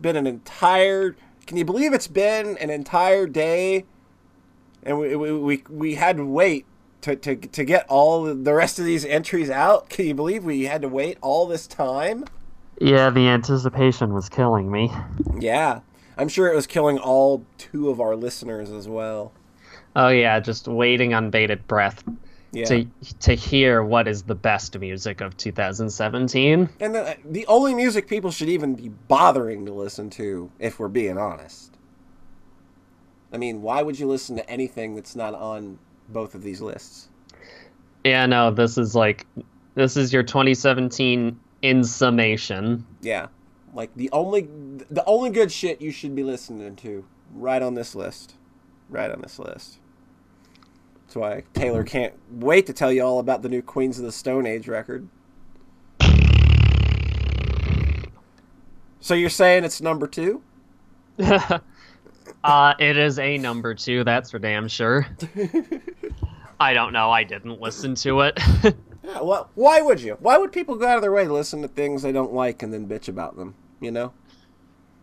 been an entire. Can you believe it's been an entire day, and we we we, we had to wait to, to to get all the rest of these entries out? Can you believe we had to wait all this time? Yeah, the anticipation was killing me. Yeah, I'm sure it was killing all two of our listeners as well. Oh yeah, just waiting on bated breath Yeah. to to hear what is the best music of 2017. And the, the only music people should even be bothering to listen to, if we're being honest. I mean, why would you listen to anything that's not on both of these lists? Yeah, no, this is like this is your 2017 in summation. Yeah, like the only the only good shit you should be listening to right on this list, right on this list. That's why Taylor can't wait to tell you all about the new Queens of the Stone Age record. So you're saying it's number two? uh, it is a number two, that's for damn sure. I don't know, I didn't listen to it. Yeah, well, why would you? Why would people go out of their way to listen to things they don't like and then bitch about them? You know?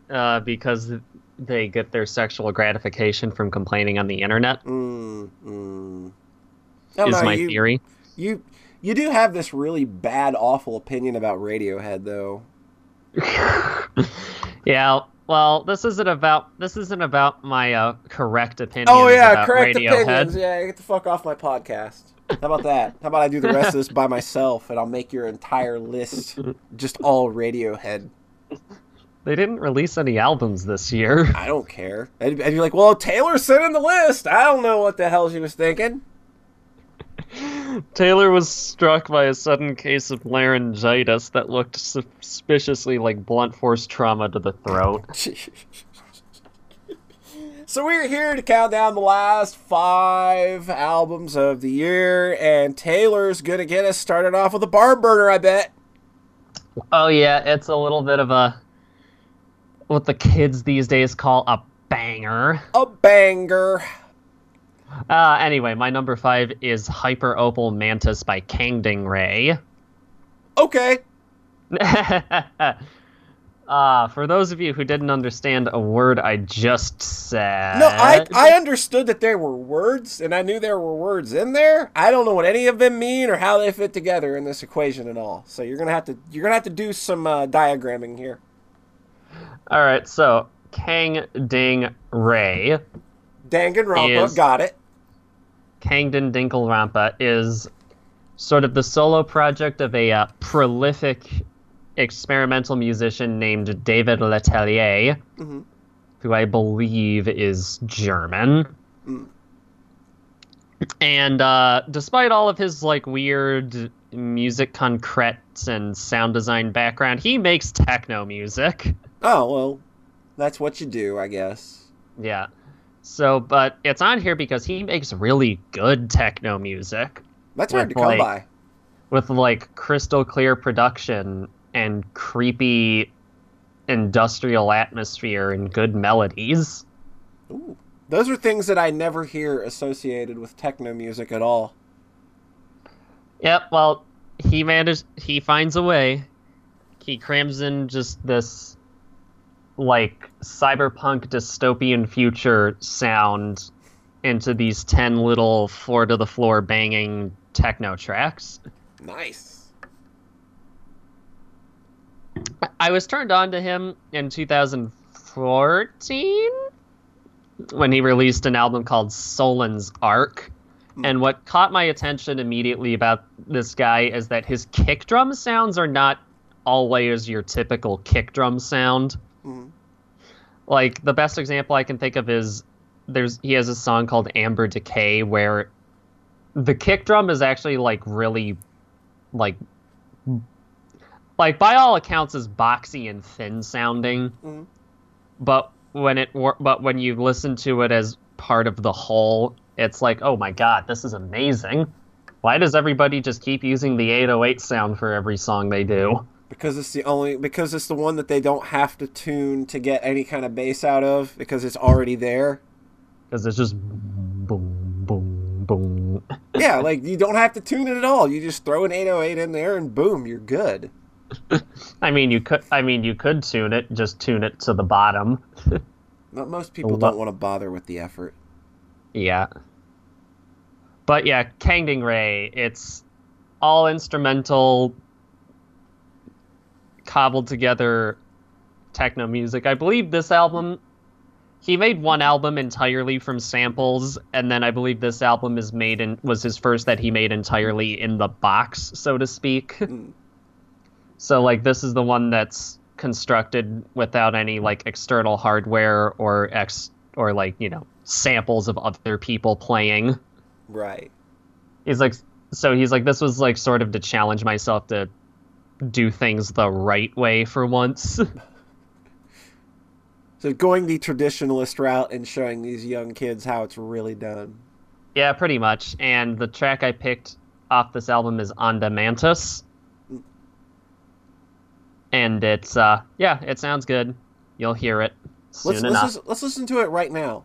uh, because they get their sexual gratification from complaining on the internet, Mm, mm. Is my you, theory. You you do have this really bad, awful opinion about Radiohead, though. yeah, well, this isn't about this isn't about my uh, correct opinion. Oh yeah, correct Radiohead. opinions. Yeah, get the fuck off my podcast. How about that? How about I do the rest of this by myself, and I'll make your entire list just all Radiohead. They didn't release any albums this year. I don't care. I'd, I'd be like, well, Taylor sent in the list. I don't know what the hell she was thinking. Taylor was struck by a sudden case of laryngitis that looked suspiciously like blunt force trauma to the throat. so we're here to count down the last five albums of the year, and Taylor's gonna get us started off with a barn burner, I bet. Oh yeah, it's a little bit of a what the kids these days call a banger. A banger. Uh, anyway, my number five is Hyper Opal Mantis by Kangding Ray. Okay. uh, for those of you who didn't understand a word I just said. No, I I understood that there were words, and I knew there were words in there. I don't know what any of them mean or how they fit together in this equation at all. So you're gonna have to you're gonna have to do some uh, diagramming here. All right, so Kang Ding Ray, Danganronpa, Is- got it. Kangdon Dinkelrampa, is sort of the solo project of a uh, prolific experimental musician named David Letellier, Mhm. who I believe is German. Mm. And uh, despite all of his like weird music concrets and sound design background, he makes techno music. Oh well, that's what you do, I guess. Yeah. So, but it's on here because he makes really good techno music That's hard to come like- by. with like crystal clear production and creepy industrial atmosphere and good melodies. Ooh. Those are things that I never hear associated with techno music at all. Yep, well, he managed he finds a way. He crams in just this like cyberpunk dystopian future sound into these 10 little floor to the floor banging techno tracks. Nice. I was turned on to him in 2014 when he released an album called Solens Arc. And what caught my attention immediately about this guy is that his kick drum sounds are not always your typical kick drum sound. Mhm. Like the best example I can think of is there's he has a song called Amber Decay where the kick drum is actually like really like like by all accounts is boxy and thin sounding. Mhm. but when it but when you listen to it as part of the whole it's like oh my god this is amazing. Why does everybody just keep using the 808 sound for every song they do Because it's the only because it's the one that they don't have to tune to get any kind of bass out of because it's already there. because it's just boom boom boom yeah, like you don't have to tune it at all. You just throw an 808 in there and boom, you're good. I mean, you could. I mean, you could tune it. Just tune it to the bottom. Not most people Well, don't want to bother with the effort. yeah. But yeah, Kangding Ray. It's all instrumental, cobbled together techno music. I believe this album. He made one album entirely from samples, and then I believe this album is made and was his first that he made entirely in the box, so to speak. Mm. So like this is the one that's constructed without any like external hardware or ex or like, you know, samples of other people playing. Right. He's like so he's like this was like sort of to challenge myself to do things the right way for once. So going the traditionalist route and showing these young kids how it's really done. yeah, pretty much. And the track I picked off this album is Onda Mantis. And it's uh yeah, it sounds good. You'll hear it soon Let's enough. let's, let's listen to it right now.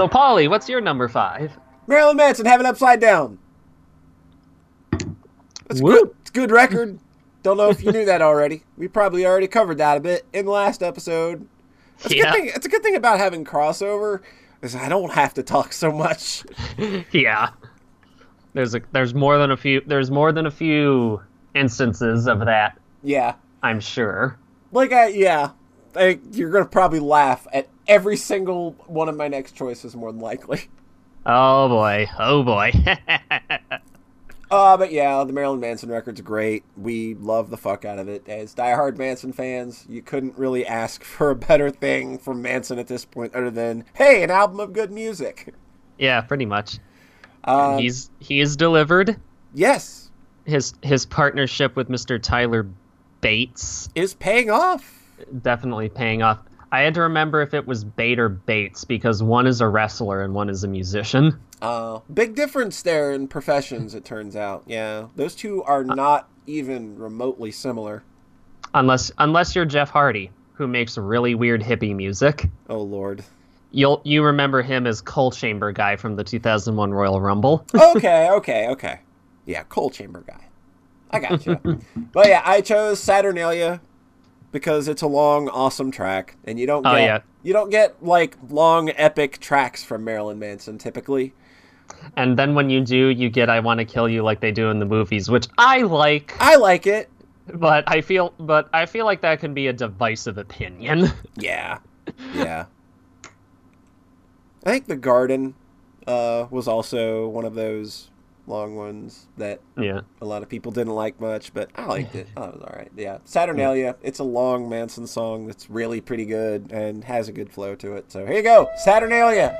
So, Polly, what's your number five? Marilyn Manson, Heaven Upside Down. It's Woo. good. It's a good record. Don't know if you knew that already. We probably already covered that a bit in the last episode. It's a Yeah. good thing. It's a good thing about having crossover is I don't have to talk so much. Yeah. There's a there's more than a few there's more than a few instances of that, Yeah, I'm sure. like I yeah, I, you're gonna probably laugh at every single one of my next choices more than likely. Oh boy. Oh boy. Uh, but yeah, the Marilyn Manson record's great. We love the fuck out of it. As diehard Manson fans, you couldn't really ask for a better thing from Manson at this point other than, hey, an album of good music. yeah, pretty much. Uh, He's he's delivered yes, his his partnership with Mr. Tyler Bates is paying off. definitely paying off. I had to remember if it was Bate or Bates because one is a wrestler and one is a musician. Uh, big difference there in professions, it turns out. Yeah, those two are not even remotely similar. Unless unless you're Jeff Hardy, who makes really weird hippie music. Oh, Lord. You'll you remember him as Coal Chamber guy from the 2001 Royal Rumble. okay, okay, okay. Yeah, coal chamber guy. I got you. but yeah, I chose Saturnalia because it's a long, awesome track, and you don't Oh, get yeah. you don't get like long, epic tracks from Marilyn Manson typically. and then when you do, you get I Want to Kill You like they do in the movies, which I like, I like it. but I feel but I feel like that can be a divisive opinion. Yeah, yeah. I think the Garden uh, was also one of those long ones that yeah. a lot of people didn't like much, but I liked it. Oh, it was all right. Yeah, Saturnalia. It's a long Manson song that's really pretty good and has a good flow to it. So here you go, Saturnalia.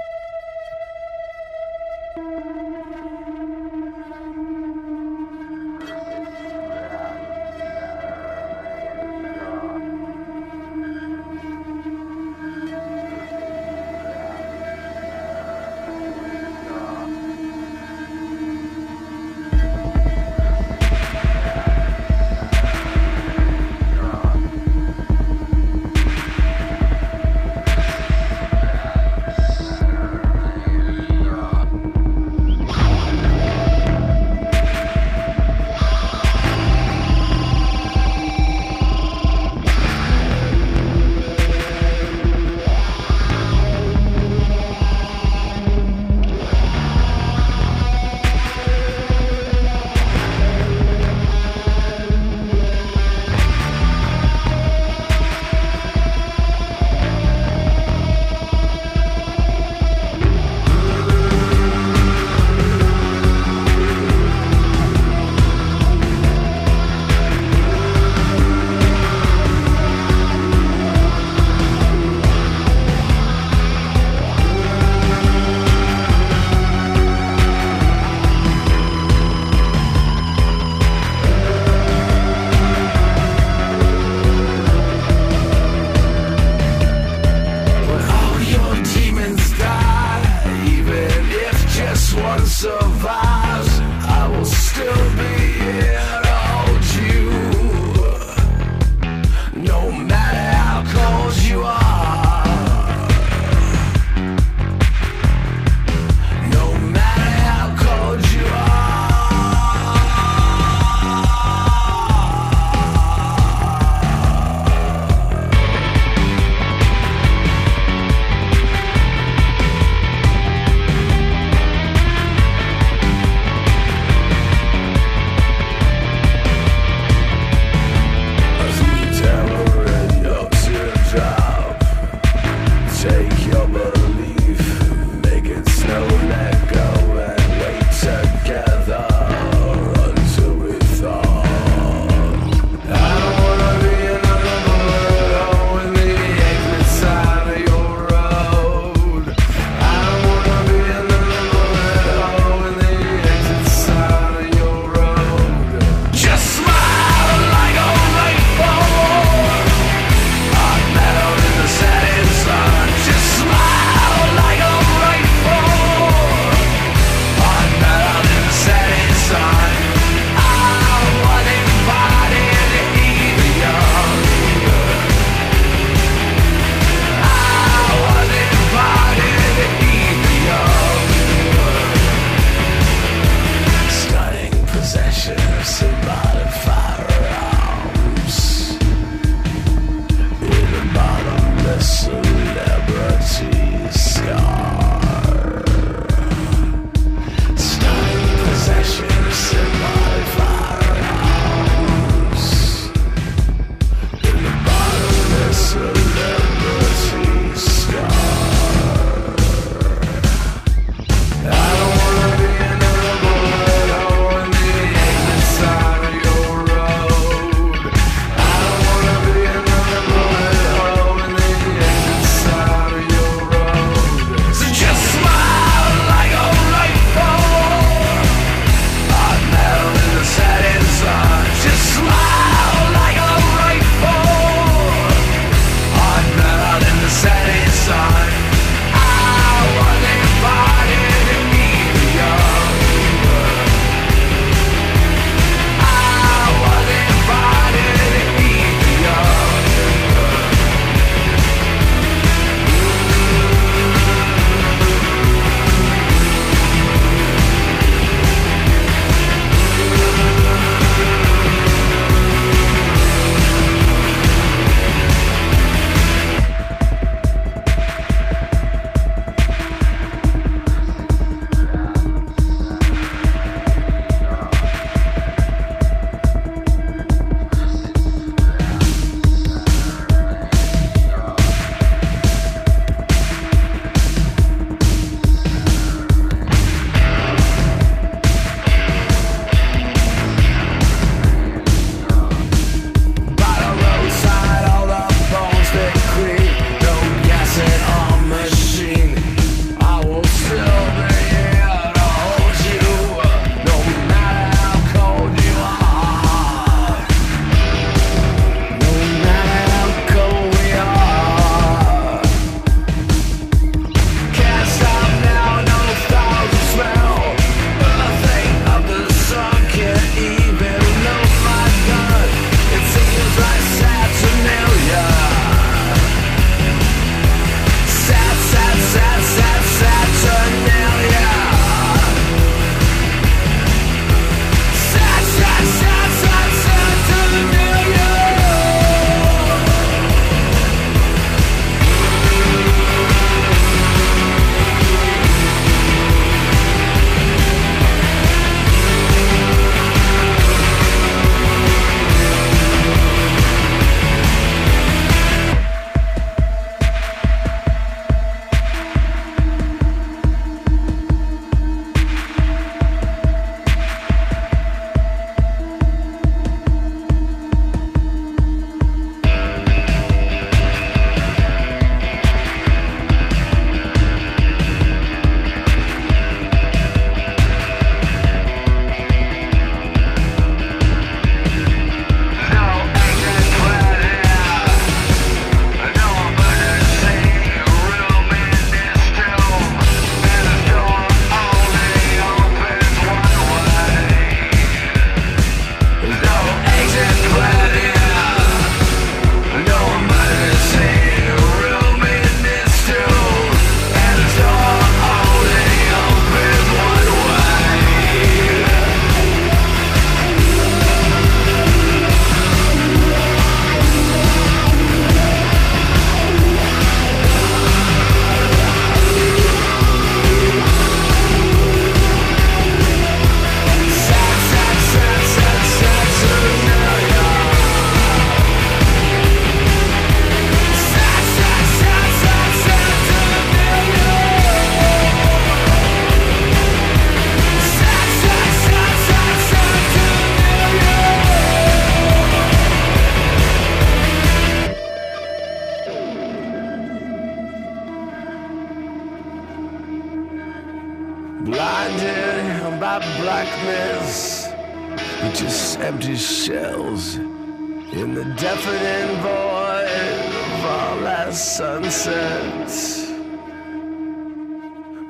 Sunsets.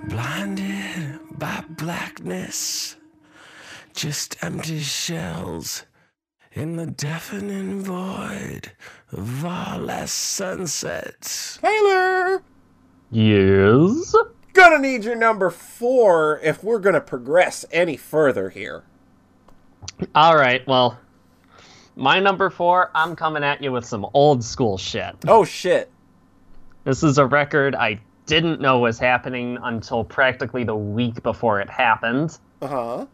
Blinded by blackness, just empty shells in the deafening void of our last sunsets. Taylor, Yes. gonna need your number four if we're gonna progress any further here. All right. Well, my number four. I'm coming at you with some old school shit. Oh shit. This is a record I didn't know was happening until practically the week before it happened. Uh huh.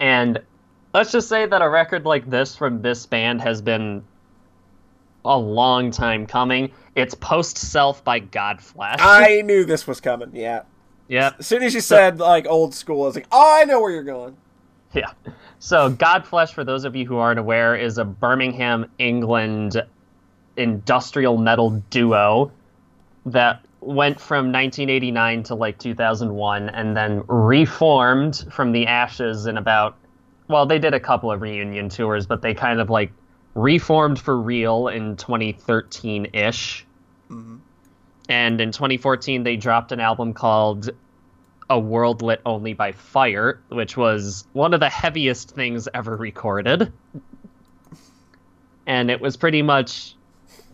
And let's just say that a record like this from this band has been a long time coming. It's Post Self by Godflesh. I knew this was coming. Yeah. yep. As soon as you said like old school, I was like, oh, I know where you're going. Yeah. So Godflesh, for those of you who aren't aware, is a Birmingham, England industrial metal duo that went from 1989 to like 2001 and then reformed from the ashes in about well they did a couple of reunion tours but they kind of like reformed for real in 2013-ish mm-hmm. and in 2014 they dropped an album called a world lit only by fire which was one of the heaviest things ever recorded. And it was pretty much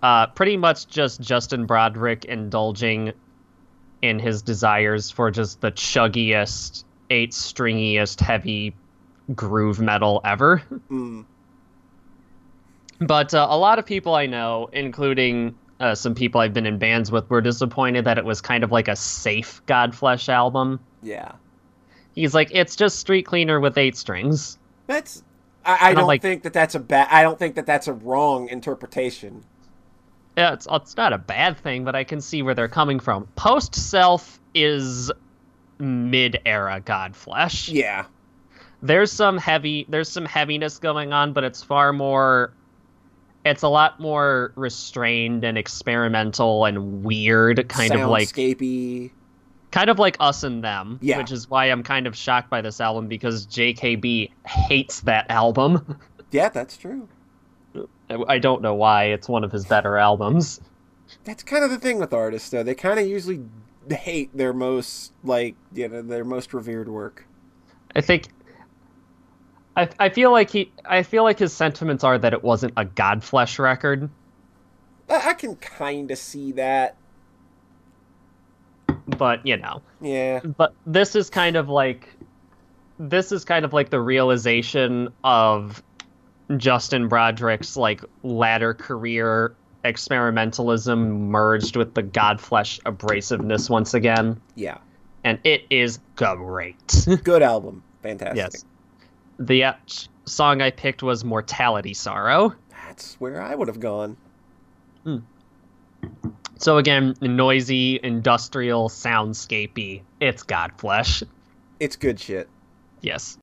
uh, pretty much just Justin Broadrick indulging in his desires for just the chuggiest, eight stringiest, heavy groove metal ever. Mm. But uh, a lot of people I know, including uh, some people I've been in bands with, were disappointed that it was kind of like a safe Godflesh album. Yeah. He's like, it's just Streetcleaner with eight strings. That's. I, I don't like- think that that's a bad. I don't think that that's a wrong interpretation. Yeah, it's it's not a bad thing, but I can see where they're coming from. Post Self is mid-era Godflesh. Yeah. There's some heavy there's some heaviness going on, but it's far more it's a lot more restrained and experimental and weird, kind of like kind of like us and them. Yeah. Which is why I'm kind of shocked by this album because JKB hates that album. Yeah, that's true. I- don't know why. It's one of his better albums. That's kind of the thing with artists, though. They kind of usually hate their most like you know their most revered work. I think I I feel like he I feel like his sentiments are that it wasn't a Godflesh record, I, I can kind of see that. but you know. Yeah. But this is kind of like this is kind of like the realization of Justin Broadrick's like latter career experimentalism merged with the Godflesh abrasiveness once again, Yeah. and it is great. Good album. Fantastic. yes. The uh, song I picked was Mortality Sorrow. That's where I would have gone. So again, noisy, industrial, soundscapey. It's Godflesh. It's good shit. Yes.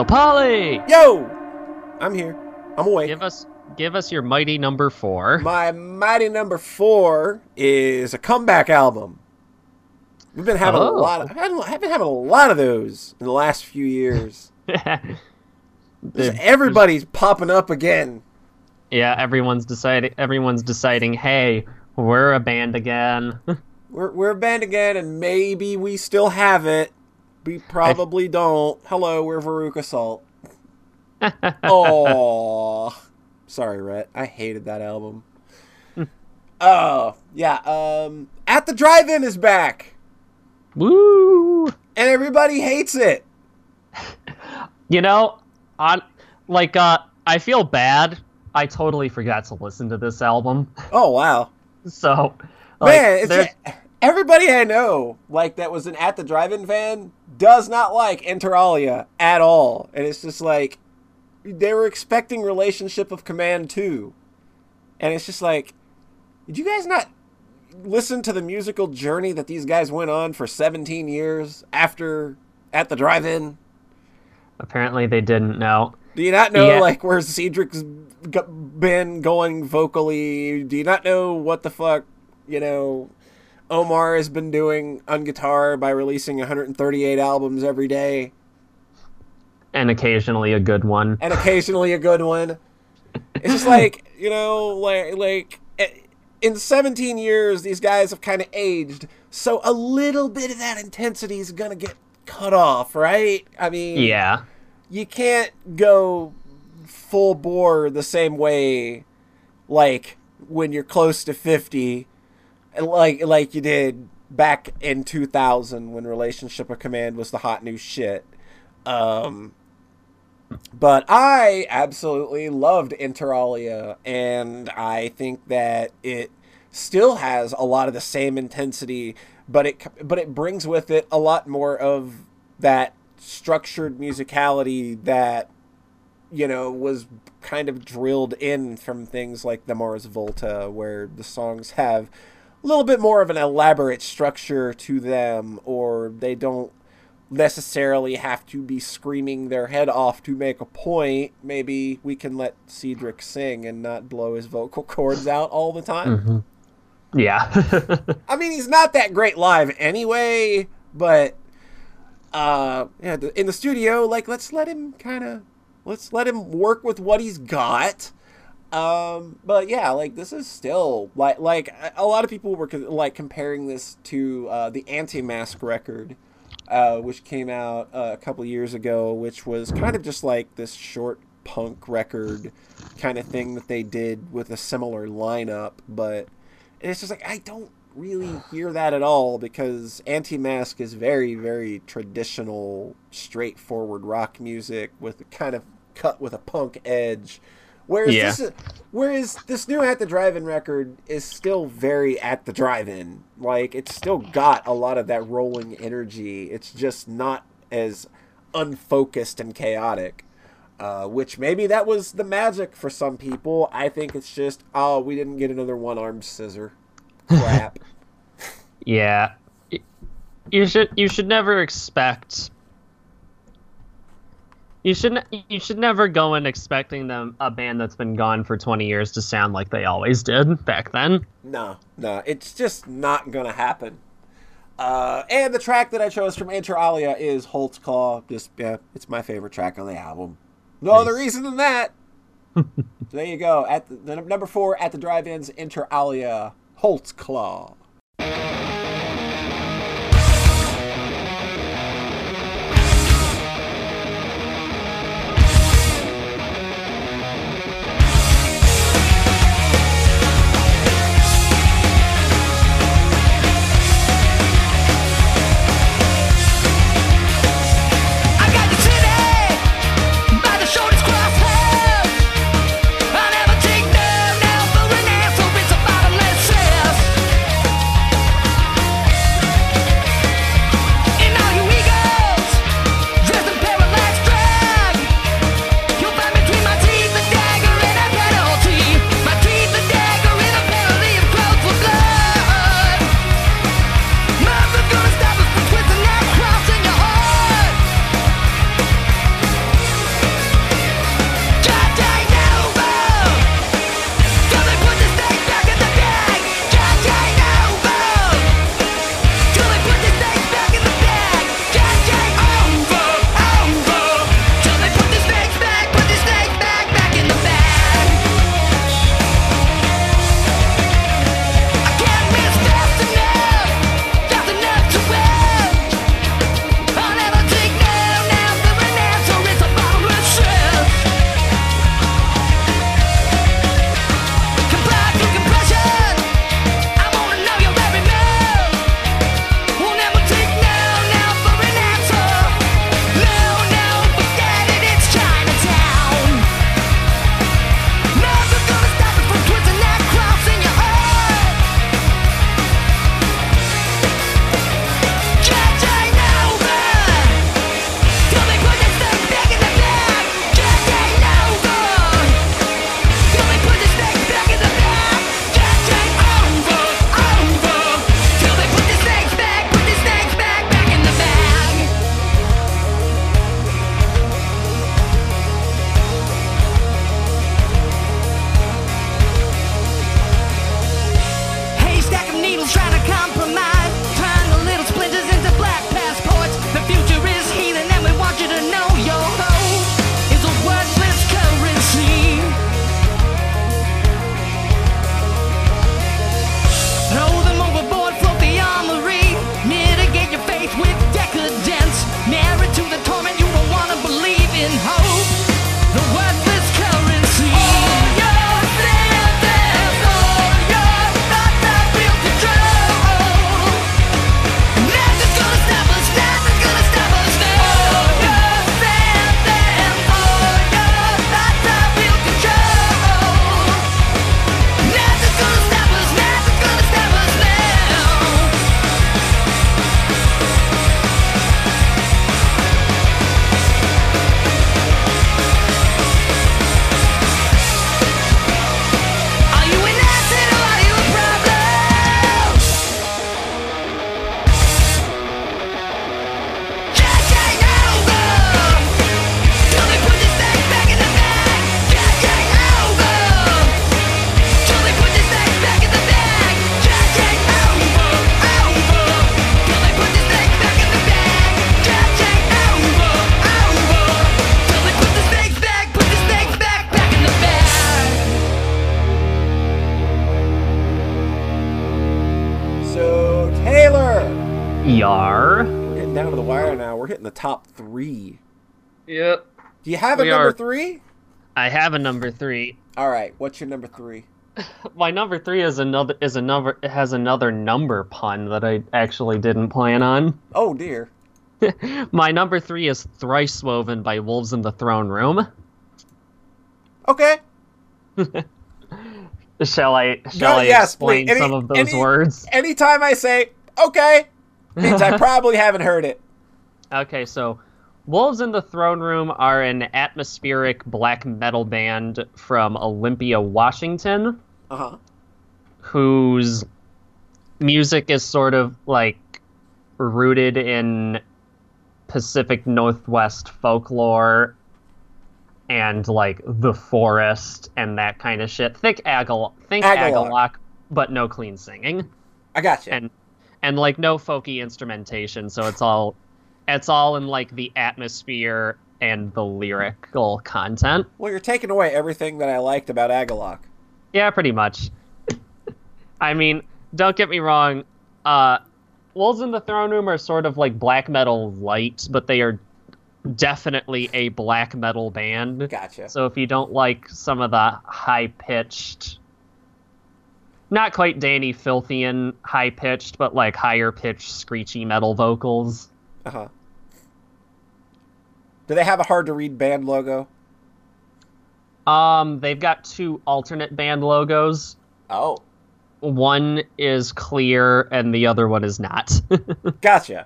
So Polly, Yo, I'm here. I'm awake. give us give us your mighty number four. My mighty number four is a comeback album. We've been having a Oh. lot. Of, I've been having a lot of those in the last few years. The- Everybody's popping up again. yeah, everyone's deciding. Everyone's deciding. Hey, we're a band again. We're we're a band again, and maybe we still have it. We probably don't. Hello, we're Veruca Salt. Oh, sorry, Rhett. I hated that album. Oh yeah. Um, at the drive-in is back, Woo! and everybody hates it. You know, on like uh, I feel bad. I totally forgot to listen to this album. Oh wow. So, like, Man, it's there's- everybody I know, like that was an at the drive-in fan, does not like Inter Alia at all, and it's just like they were expecting Relationship of Command 2. and it's just like, did you guys not listen to the musical journey that these guys went on for 17 years after at the drive-in? apparently they didn't know. Do you not know Yeah. like where Cedric's been going vocally? Do you not know what the fuck you know Omar has been doing on guitar by releasing 138 albums every day and occasionally a good one. and occasionally a good one? It's just like you know, like like eh, in 17 years, these guys have kind of aged, so a little bit of that intensity is gonna get cut off, right? I mean, Yeah. you can't go full bore the same way like when you're close to 50 like like you did back in 2000 when relationship of command was the hot new shit. Um but I absolutely loved Interalia, and I think that it still has a lot of the same intensity, but it but it brings with it a lot more of that structured musicality that you know was kind of drilled in from things like the Mars Volta, where the songs have a little bit more of an elaborate structure to them, or they don't necessarily have to be screaming their head off to make a point. Maybe we can let Cedric sing and not blow his vocal cords out all the time. Yeah. I mean, he's not that great live anyway, but uh, yeah, in the studio, like let's let him kind of let's let him work with what he's got. Um, but yeah, like this is still like like a- lot of people were like comparing this to uh, the Antemasque record, uh, which came out uh, a couple years ago, which was kind of just like this short punk record kind of thing that they did with a similar lineup, but it's just like I don't really hear that at all because Antemasque is very, very traditional, straightforward rock music with kind of cut with a punk edge. Whereas Yeah. this whereas this new At the Drive-In record is still very at the drive-in. Like it's still got a lot of that rolling energy. It's just not as unfocused and chaotic. Uh, which maybe that was the magic for some people. I think it's just, oh, we didn't get another one-armed scissor. Crap. yeah. You should you should never expect you should you should never go in expecting them a band that's been gone for 20 years to sound like they always did back then. no, no, it's just not gonna happen. Uh, and the track that I chose from Inter Alia is Holtzclaw. Just yeah, it's my favorite track on the album. No other reason than that. so there you go. At the, the number four at the drive-ins, Inter Alia, Holtzclaw. Have a number three. All right. What's your number three? My number three is another is another it has another number pun that I actually didn't plan on. Oh dear. My number three is Thrice Woven by Wolves in the Throne Room. Okay. Shall I shall No, I yes, explain. Any- some of those any- words? Anytime I say okay, means I probably haven't heard it. Okay, so Wolves in the Throne Room are an atmospheric black metal band from Olympia, Washington, Uh huh. whose music is sort of like rooted in Pacific Northwest folklore and like the forest and that kind of shit. Think Agal think Agalloch. Agalloch, but no clean singing. I got you. And and like no folky instrumentation, so it's all it's all in like the atmosphere and the lyrical content. well, you're taking away everything that I liked about Agalloch. Yeah, pretty much. I mean, don't get me wrong. Uh, Wolves in the Throne Room are sort of like black metal light, but they are definitely a black metal band. Gotcha. So if you don't like some of the high pitched, not quite Dani Filthian high pitched, but like higher pitched screechy metal vocals. Uh huh. Do they have a hard to read band logo? Um, they've got two alternate band logos. Oh, One is clear and the other one is not. gotcha.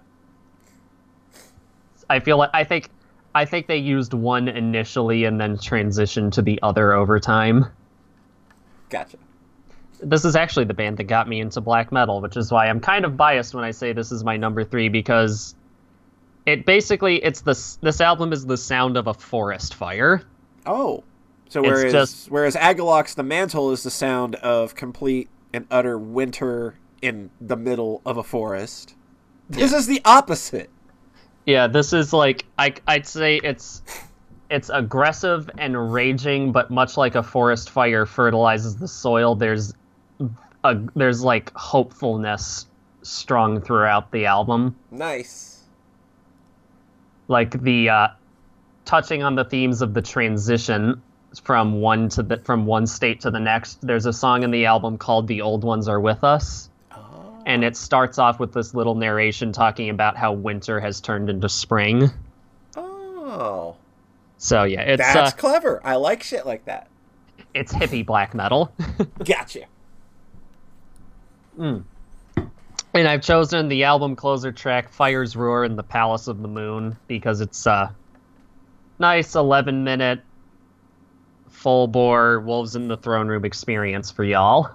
I feel like I think I think they used one initially and then transitioned to the other over time. Gotcha. This is actually the band that got me into black metal, which is why I'm kind of biased when I say this is my number 3 because it basically it's the this album is the sound of a forest fire. Oh, so whereas just- whereas Agalloch's the mantle is the sound of complete and utter winter in the middle of a forest. This is the opposite. Yeah, this is like I I'd say it's it's aggressive and raging, but much like a forest fire fertilizes the soil, there's a there's like hopefulness strung throughout the album. Nice. Like the uh, touching on the themes of the transition from one to the from one state to the next. There's a song in the album called "The Old Ones Are With Us." And it starts off with this little narration talking about how winter has turned into spring. Oh, So yeah, it's that's uh, clever. I like shit like that. it's hippie black metal. Gotcha. And I've chosen the album closer track Fire's Roar in the Palace of the Moon because it's a nice 11 minute full bore Wolves in the Throne Room experience for y'all.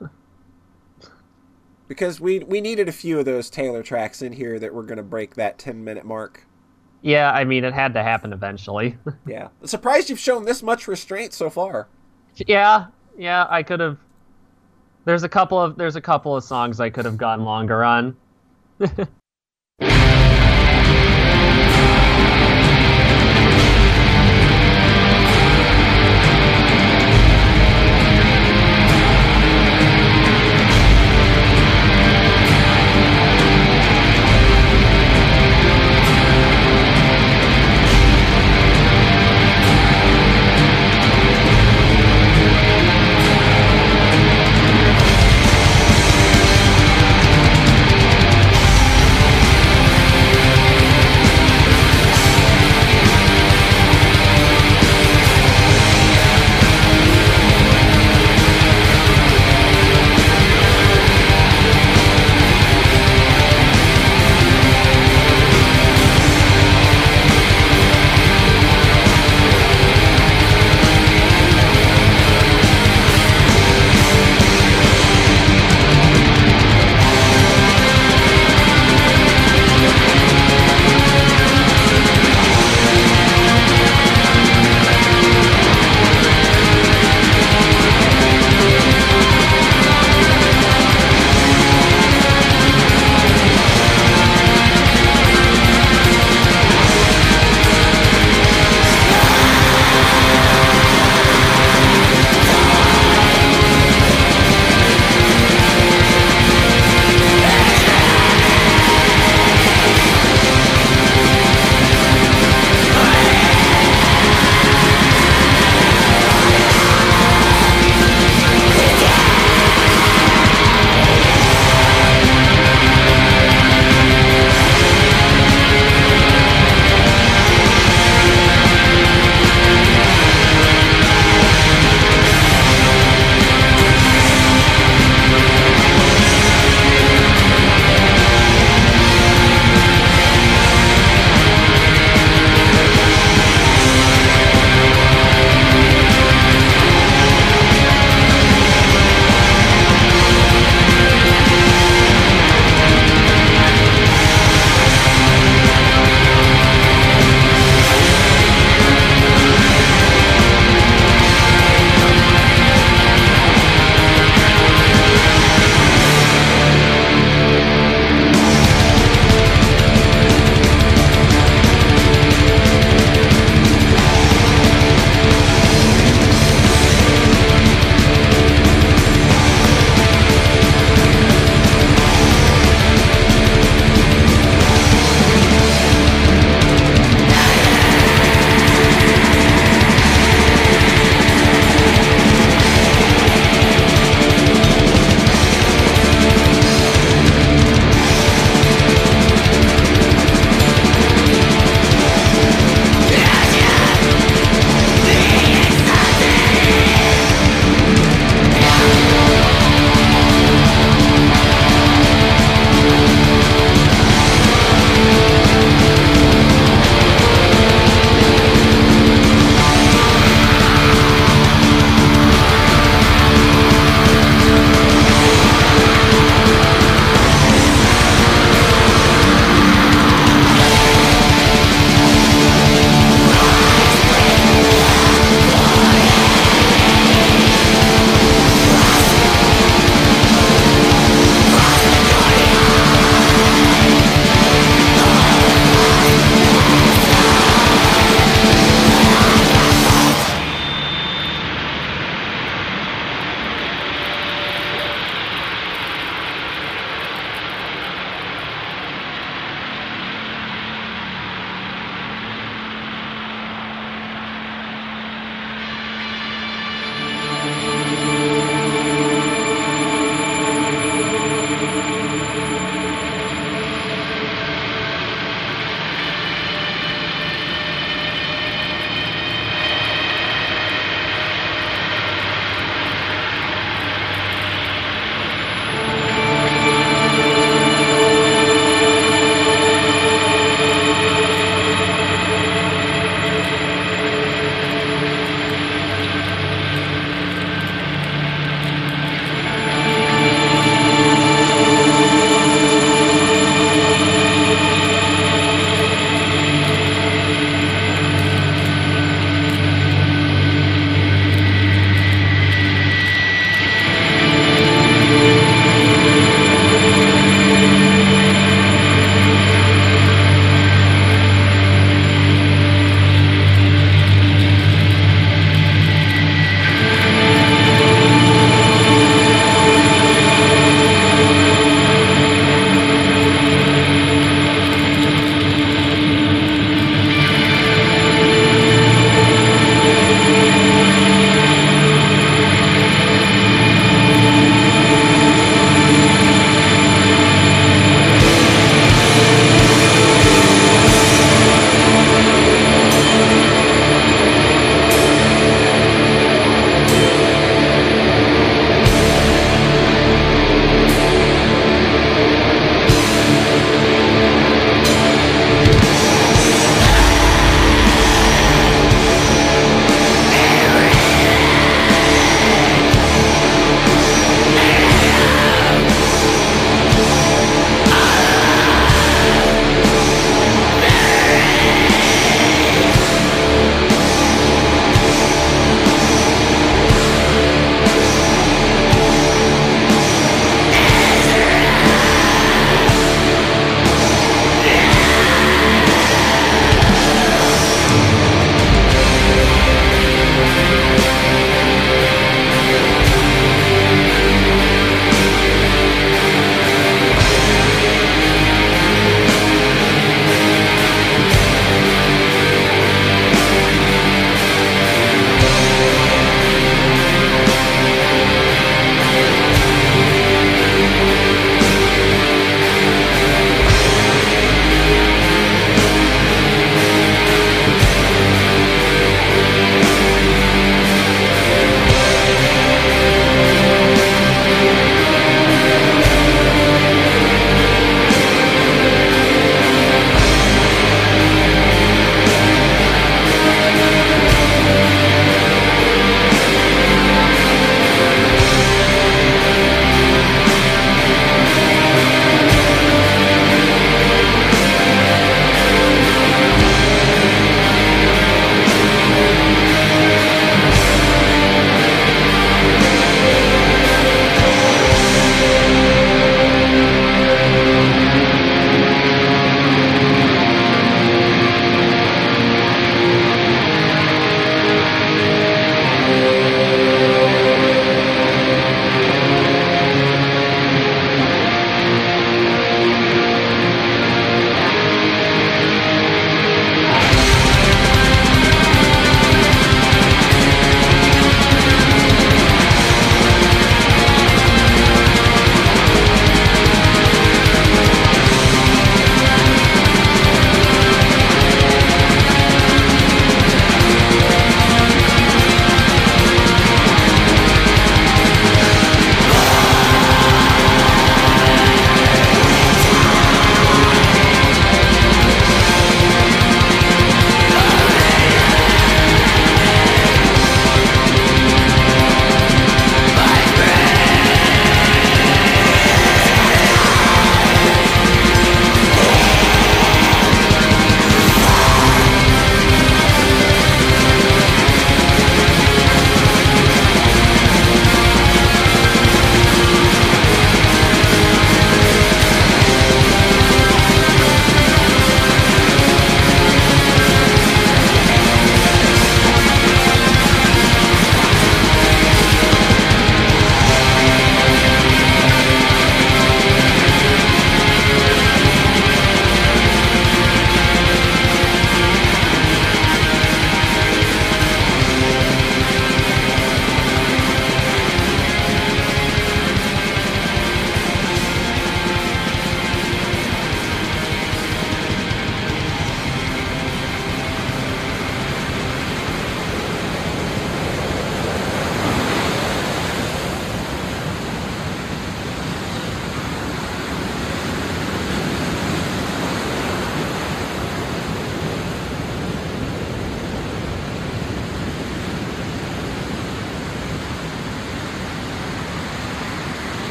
Because we we needed a few of those Taylor tracks in here that were going to break that 10 minute mark. Yeah, I mean, it had to happen eventually. Yeah. Surprised you've shown this much restraint so far. yeah, yeah, I could have. There's a couple of there's a couple of songs I could have gone longer on.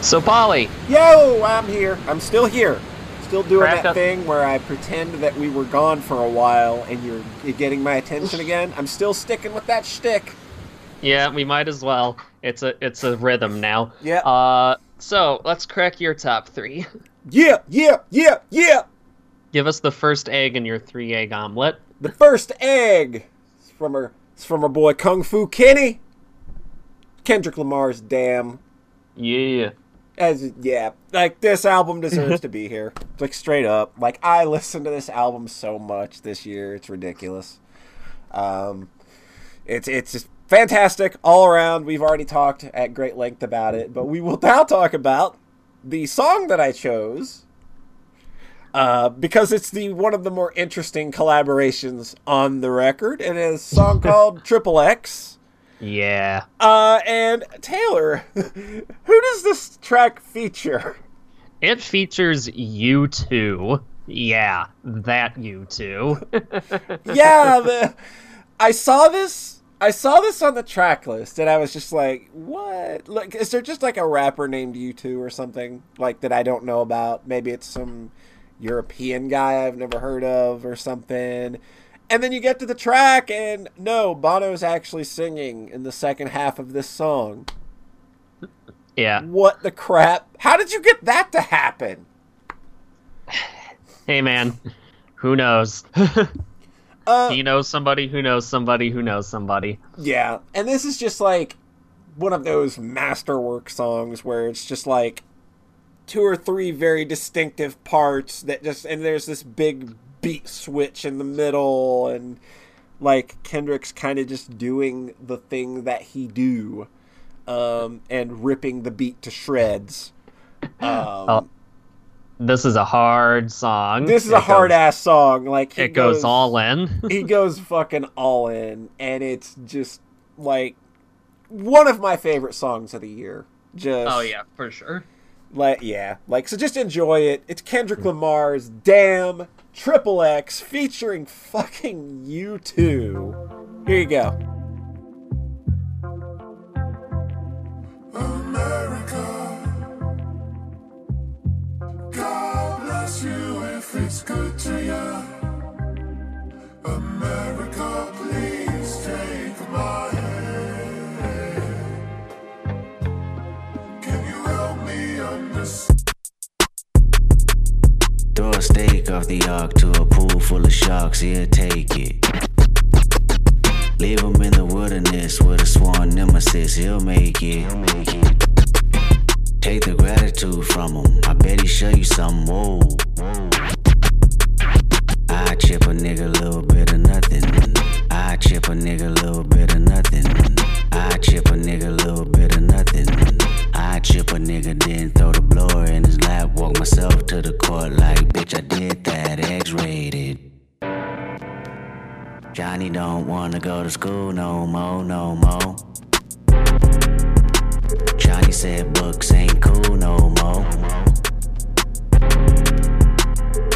So, Polly, Yo, I'm here. I'm still here. Still doing that up. thing where I pretend that we were gone for a while and you're, getting my attention again. I'm still sticking with that shtick. yeah, we might as well. It's a it's a rhythm now. Yeah. Uh, so let's crack your top three. Yeah, yeah, yeah, yeah. Give us the first egg in your three egg omelet. The first egg is from her. it's from her boy Kung Fu Kenny. Kendrick Lamar's "Damn." Yeah. As yeah, like this album deserves to be here. Like straight up, like I listened to this album so much this year, it's ridiculous. Um, it's it's just fantastic all around. We've already talked at great length about it, but we will now talk about the song that I chose. Uh, because it's the one of the more interesting collaborations on the record, and it's a song called Triple X. Yeah. Uh, and Taylor, who does this track feature? It features U2. Yeah, that U2. yeah, the, I saw this. I saw this on the track list, and I was just like, "What? Like, is there just like a rapper named U2 or something like that I don't know about? Maybe it's some European guy I've never heard of or something." And then you get to the track, and no, Bono's actually singing in the second half of this song. yeah. What the crap? How did you get that to happen? Hey, man. Who knows? Uh, he knows somebody who knows somebody who knows somebody. Yeah, and this is just like one of those masterwork songs where it's just like two or three very distinctive parts that just and there's this big beat switch in the middle and like Kendrick's kind of just doing the thing that he do um and ripping the beat to shreds. Um Oh, This is a hard song. this is It a hard goes- ass song like he It goes all in. he goes fucking all in and it's just like one of my favorite songs of the year just oh yeah, for sure. like yeah like so just enjoy it it's kendrick lamar's damn triple x featuring fucking U2 here you go. God bless you if it's good to you. America, please take my Throw a steak off the ark to a pool full of sharks, he'll take it. Leave him in the wilderness with a sworn nemesis, he'll make it. He'll make it. Take the gratitude from him, I bet he show you something, whoa. I chip a nigga a little bit of nothing. I chip a nigga a little bit of nothing. I chip a nigga a little bit of nothing. I chip a nigga, then throw the blower in his lap. Walk myself to the court like, bitch, I did that, X rated. Johnny don't wanna go to school no more, no more. Johnny said books ain't cool no more.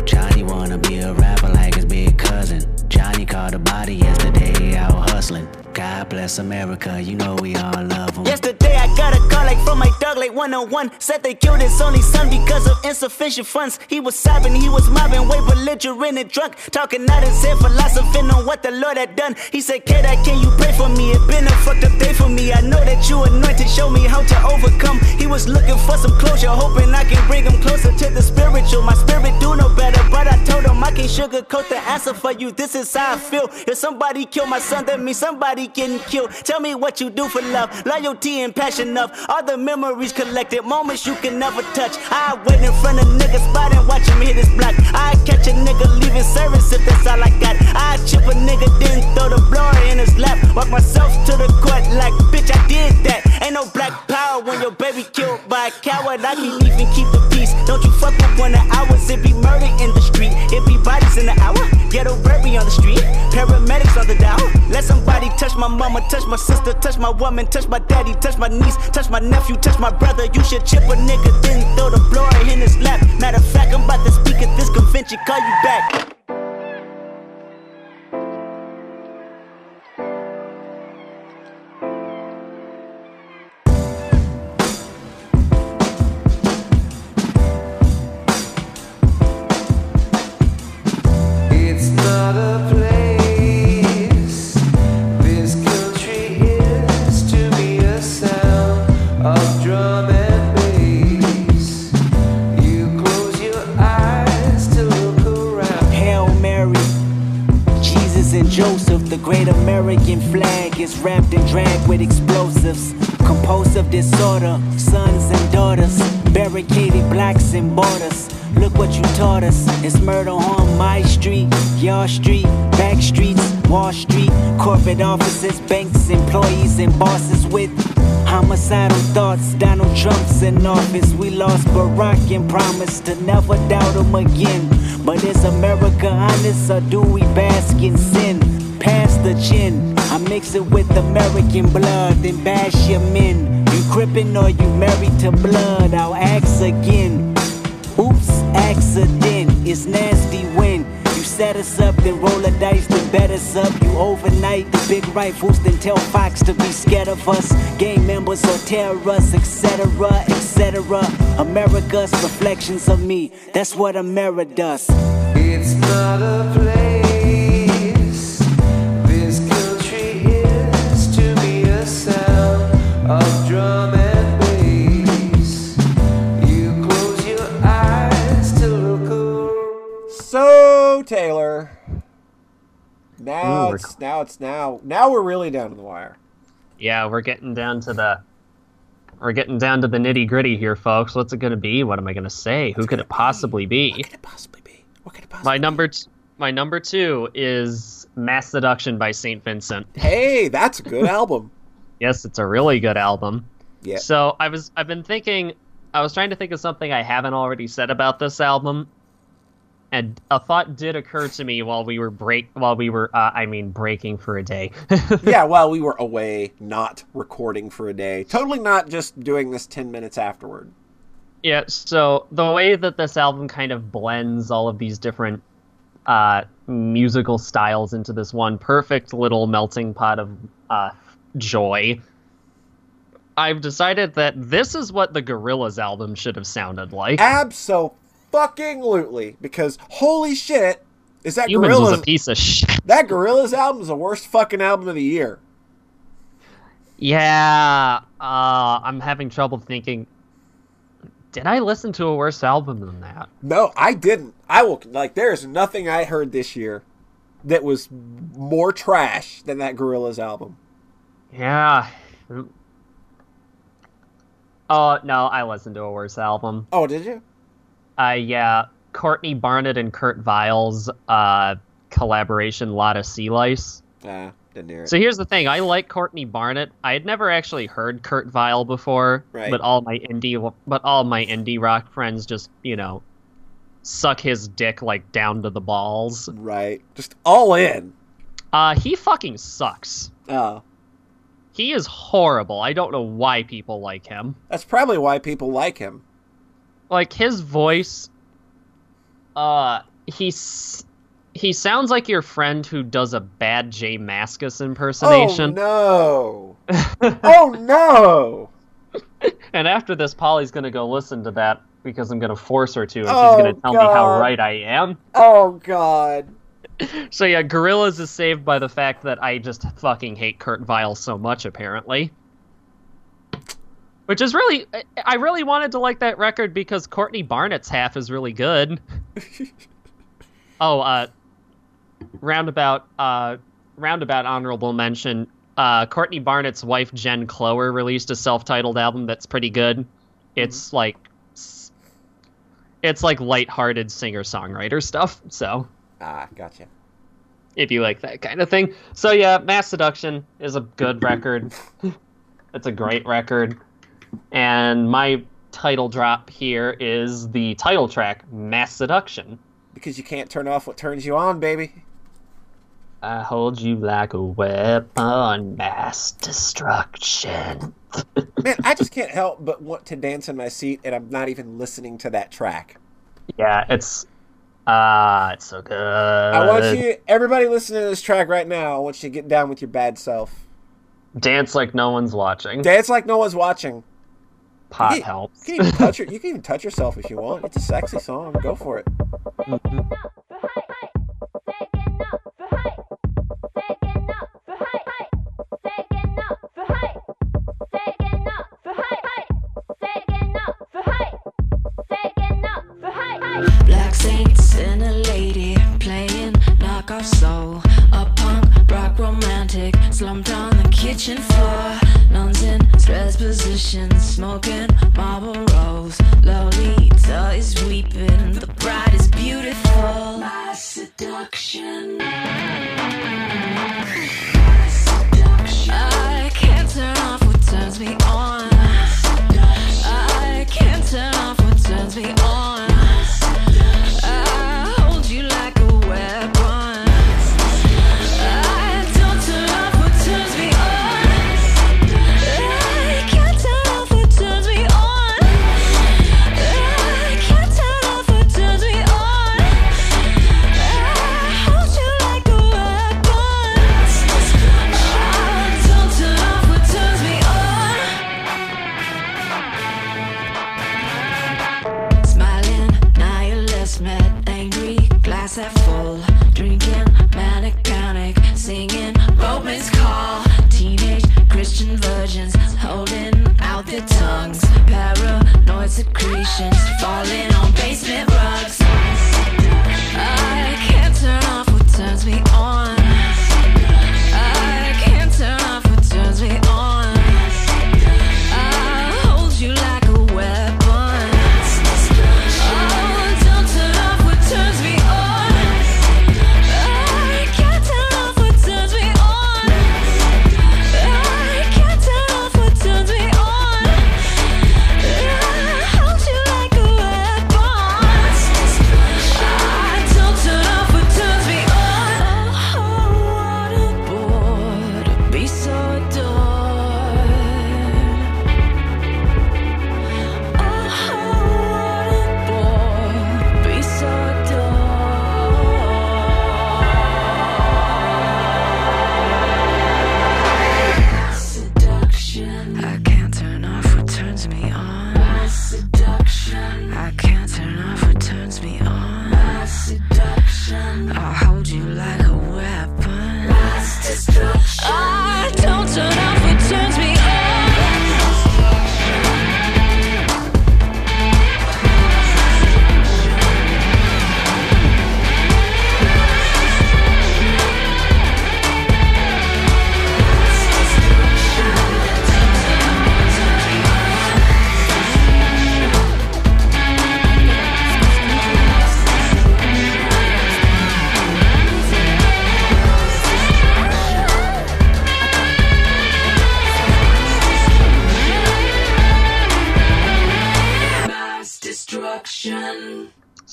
Johnny wanna be a rapper like his big cousin. Johnny caught a body yesterday out hustling. God bless America, you know we all love him. Yesterday I got a call like from my dog like 101 Said they killed his only son because of insufficient funds. He was sobbing, he was mobbing, way belligerent and drunk. Talking out his head, philosophing on what the Lord had done. He said, kid, I can you pray for me? It been a fucked up day for me. I know that you anointed, show me how to overcome. He was looking for some closure, hoping I can bring him closer to the spiritual. My spirit do no better, but I told him I can't sugarcoat the answer for you. This is how I feel. If somebody killed my son, that means somebody getting killed Tell me what you do for love, loyalty and passion of All the memories collected, moments you can never touch. I wait in front of niggas spot and watch him hit his block. I catch a nigga leaving service if that's all I got. I chip a nigga then throw the blower in his lap. Walk myself to the court like bitch I did that. Ain't no black power when your baby killed by a coward. I can even keep the peace. Don't you fuck up one of ours It be murder in the street. It be bodies in the hour. Ghetto baby on the street. Paramedics on the down. Let somebody touch my mama Touch my sister Touch my woman Touch my daddy Touch my niece Touch my nephew Touch my brother. You should chip a nigga Then throw the blower in his lap. Matter of fact I'm about to speak at this convention. Call you back corporate offices, banks, employees, and bosses with homicidal thoughts. Donald Trump's in office. We lost Barack and promised to never doubt him again. But is America honest or do we bask in sin? Pass the chin. I mix it with American blood, then bash your men. You crippin' or you married to blood? I'll ask again. Oops, accident. It's nasty when set us up, then roll the dice, then bet us up. You overnight the big rifles, then tell Fox to be scared of us. Gang members or terrorists, etc., etc. America's reflections of me. That's what America does. It's not a place. This country is to me a sound of Taylor, now Ooh, it's now it's now now we're really down to the wire. Yeah, we're getting down to the we're getting down to the nitty gritty here, folks. What's it gonna be? What am I gonna say? Who could it possibly be? What could it possibly be? What could it possibly? My number t- my number two is Mass Seduction by St. Vincent. Hey, that's a good album. Yes, it's a really good album. Yeah. So I was I've been thinking I was trying to think of something I haven't already said about this album. And a thought did occur to me while we were break while we were uh, I mean breaking for a day. yeah, while we were away, not recording for a day. Totally not just doing this 10 minutes afterward. Yeah, so the way that this album kind of blends all of these different uh, musical styles into this one perfect little melting pot of uh, joy, I've decided that this is what the Gorillaz album should have sounded like. Absolutely. Fucking lootly because holy shit, is that Humanz was a piece of shit. that Gorillaz album is the worst fucking album of the year. Yeah, uh, I'm having trouble thinking. Did I listen to a worse album than that? No, I didn't. I will like there is nothing I heard this year that was more trash than that Gorillaz album. Yeah. Oh no, I listened to a worse album. Oh, did you? Uh, yeah, Courtney Barnett and Kurt Vile's uh, collaboration, Lotta Sea Lice. Nah, didn't hear it. So here's the thing: I like Courtney Barnett. I had never actually heard Kurt Vile before, Right. but all my indie, but all my indie rock friends just, you know, suck his dick like down to the balls. right. Just all in. Uh, he fucking sucks. Oh. He is horrible. I don't know why people like him. That's probably why people like him. Like his voice uh he's he sounds like your friend who does a bad J Mascis impersonation. Oh no. oh no. And after this, Polly's gonna go listen to that because I'm gonna force her to, and Oh, she's gonna tell me how right I am. Oh god. So yeah, Gorillaz is saved by the fact that I just fucking hate Kurt Vile so much, apparently. Which is really, I- really wanted to like that record because Courtney Barnett's half is really good. oh, uh, roundabout, uh, roundabout honorable mention. Uh, Courtney Barnett's wife Jen Cloher released a self-titled album that's pretty good. It's like, it's like lighthearted singer-songwriter stuff. So Ah, gotcha. if you like that kind of thing. So yeah, Mass Seduction is a good record. it's a great record. And my title drop here is the title track, Mass Seduction. Because you can't turn off what turns you on, baby. I hold you like a weapon, mass destruction. Man, I just can't help but want to dance in my seat, and I'm not even listening to that track. Yeah, it's uh it's so good. I want you, everybody listening to this track right now, I want you to get down with your bad self. dance like no one's watching. Dance like no one's watching. Pot You, helps. you can even touch your, you can even touch yourself if you want. It's a sexy song. Go for it. Black saints and a lady playing knockoff soul rock romantic, slumped on the kitchen floor. Nuns in stress positions, smoking marble Marlboros. Lolita is weeping, the bride is beautiful. My seduction. My seduction. I can't turn off what turns me on.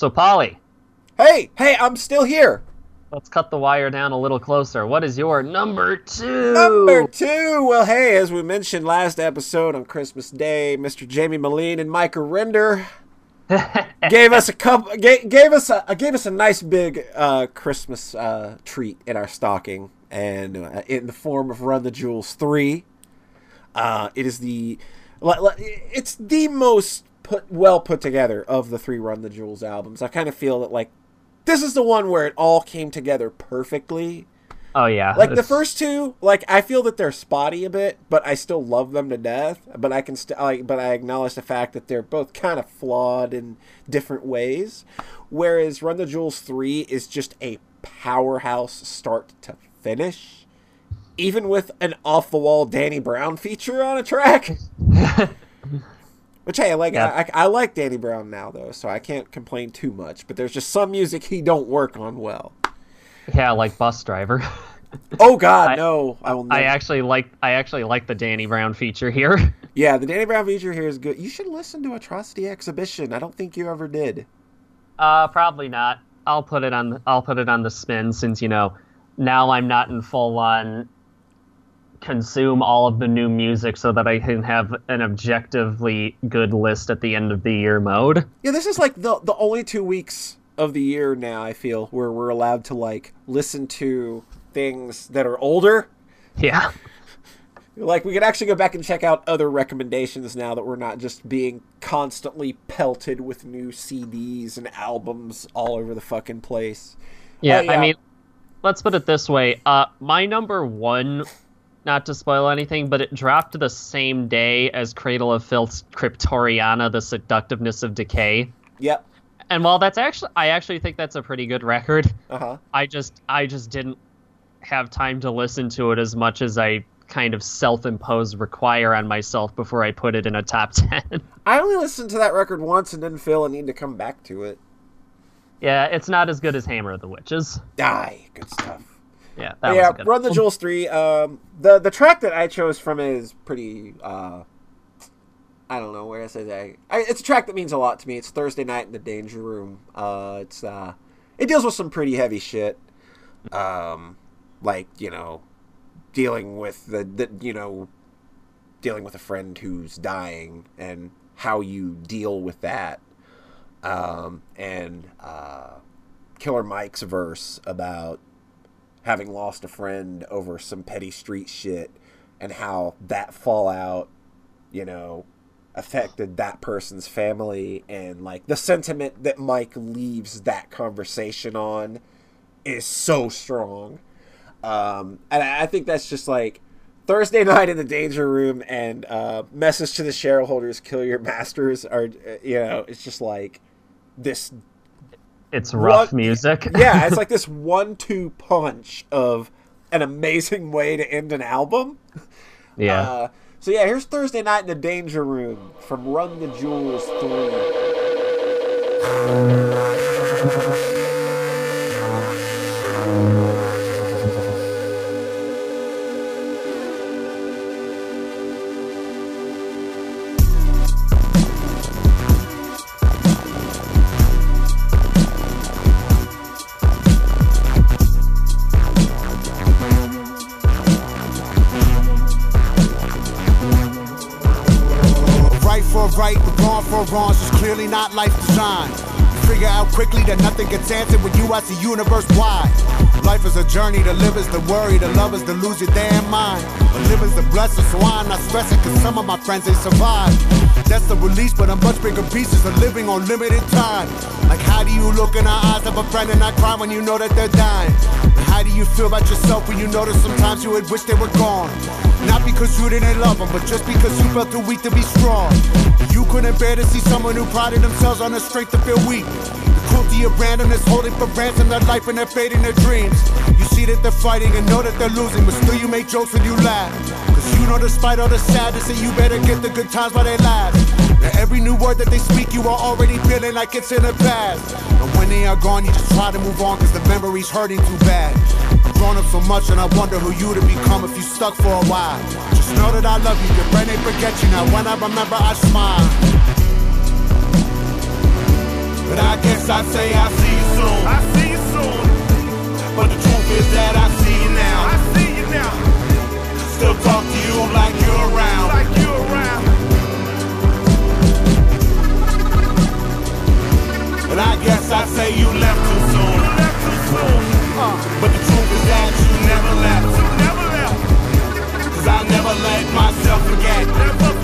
So, Polly, Hey, hey, I'm still here. let's cut the wire down a little closer. What is your number two? Number two. Well, hey, as we mentioned last episode on Christmas Day, Mr. Jaime Meline and Micah Render gave us a couple, gave, gave us a gave us a nice big uh, Christmas uh, treat in our stocking, and uh, in the form of Run the Jewels three. Uh, it is the, it's the most put well put together of the three Run the Jewels albums. I kind of feel that like this is the one where it all came together perfectly. Oh yeah, like the first two like i feel that they're spotty a bit but i still love them to death. But i can still, like but i acknowledge the fact that they're both kind of flawed in different ways. Whereas run the jewels 3 is just a powerhouse start to finish even with an off the wall danny brown feature on a track which hey like Yeah. I, I, I like danny brown now though so i can't complain too much but there's just some music he don't work on well yeah, like Busdriver. oh god I- no i will never I actually like I actually like the Danny Brown feature here. Yeah, the Danny Brown feature here is good. You should listen to Atrocity Exhibition. I don't think you ever did. Uh, probably not. I'll put it on. I'll put it on the spin since you know now I'm not in full on consume all of the new music so that I can have an objectively good list at the end of the year mode. Yeah, this is like the the only two weeks of the year now. I feel where we're allowed to like listen to things that are older. Yeah. Like we could actually go back and check out other recommendations now that we're not just being constantly pelted with new CDs and albums all over the fucking place. Yeah, Oh, yeah. I mean, let's put it this way. Uh, my number one, not to spoil anything, but it dropped the same day as Cradle of Filth's Cryptoriana, The Seductiveness of Decay. Yep. And while that's actually, I actually think that's a pretty good record. Uh huh. I just, I just didn't have time to listen to it as much as I kind of self-imposed require on myself before I put it in a top 10. I only listened to that record once and didn't feel a need to come back to it. yeah, it's not as good as Hammer of the Witches. Die, good stuff. Yeah, that But was yeah, Run the. Jewels three. Um, the the track that I chose from it is pretty. Uh, I don't know where I say that. I, it's a track that means a lot to me. It's Thursday night in the Danger Room. Uh, it's uh, it deals with some pretty heavy shit. Um, like you know, dealing with the, the you know, dealing with a friend who's dying and how you deal with that. Um, and uh, Killer Mike's verse about having lost a friend over some petty street shit and how that fallout, you know, affected that person's family and like the sentiment that Mike leaves that conversation on is so strong. Um, and I think that's just like Thursday night in the danger room and uh, message to the shareholders, kill your masters are, uh, you know, it's just like this It's rough What- music. yeah, it's like this one-two punch of an amazing way to end an album. yeah. Uh, so yeah, here's Thursday night in the Danger Room from Run the Jewels Three. that nothing gets answered with you I see universe wide. Life is a journey, to live is the worry, to love is to lose your damn mind. But living's the blessing, so I'm not stressing, cause some of my friends they survive. That's the release, but a much bigger pieces of living on limited time. Like how do you look in the eyes of a friend and not cry when you know that they're dying? And how do you feel about yourself when you notice sometimes you would wish they were gone? Not because you didn't love them, but just because you felt too weak to be strong. You couldn't bear to see someone who prided themselves on their strength to feel weak. Cruelty of randomness holding for ransom their life and their and their dreams. You see that they're fighting and know that they're losing, but still you make jokes and you laugh. Cause you know despite all the sadness that you better get the good times while they last. Now every new word that they speak, you are already feeling like it's in the past. And when they are gone, you just try to move on cause the memory's hurting too bad. I've grown up so much and I wonder who you'd have become if you stuck for a while. Just know that I love you, your brain ain't forget you now. When I remember, I smile. But I guess I'd say I'll see you soon. I see you soon. But the truth is that I see you now. I see you now. Still talk to you like you're around. Like you're around. But I guess I'd say you left too soon. You left too soon. But the truth is that you never left. You never left. Cause I never let myself forget. Never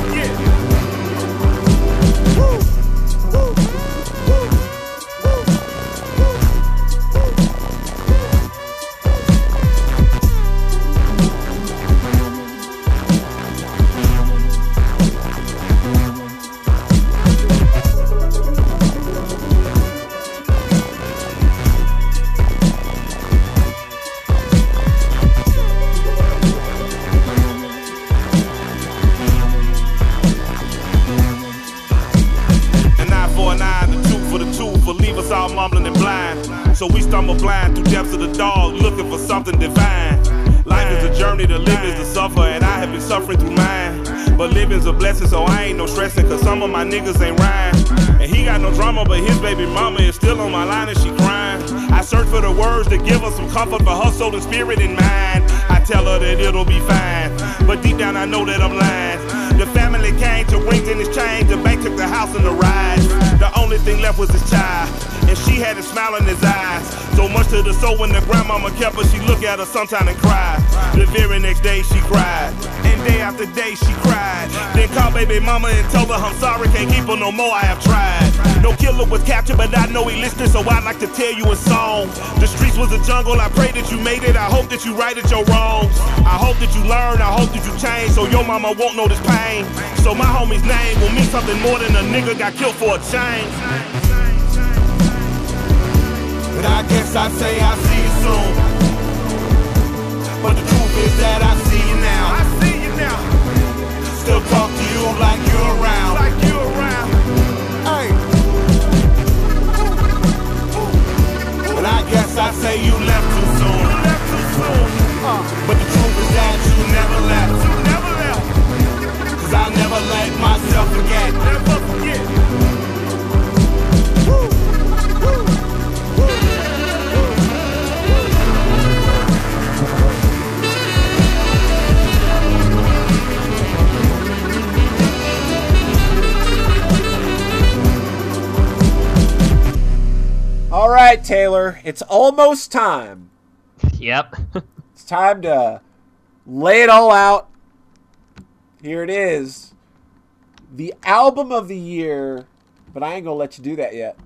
So we stumble blind through depths of the dog, looking for something divine. Life is a journey, to live is to suffer, and I have been suffering through mine. But living's a blessing, so I ain't no stressing, cause some of my niggas ain't rhyme. And he got no drama, but his baby mama is still on my line and she crying. I search for the words to give her some comfort for her soul and spirit in mind. I tell her that it'll be fine, but deep down I know that I'm lying. The family came to his chain. The bank took the house and the ride. The only thing left was his child, and she had a smile in his eyes. So much to the soul when the grandmama kept her. She look at her sometime and cry. The very next day she cried, and day after day she cried. Then called baby mama and told her I'm sorry, can't keep her no more. I have tried. No killer was captured, but I know he listening, so I'd like to tell you a song. The streets was a jungle. I pray that you made it. I hope that you righted your wrongs. I hope that you learn. I hope that you change, so your mama won't know this pain. So my homie's name will mean something more than a nigga got killed for a change. But I guess I'd say I'll see you soon. But the truth is that I see you now. I see you now. Still talk to you like you're around. Forget. Never forget. All right, Taylor, it's almost time. Yep. It's time to lay it all out. Here it is. The album of the year, but I ain't gonna let you do that yet.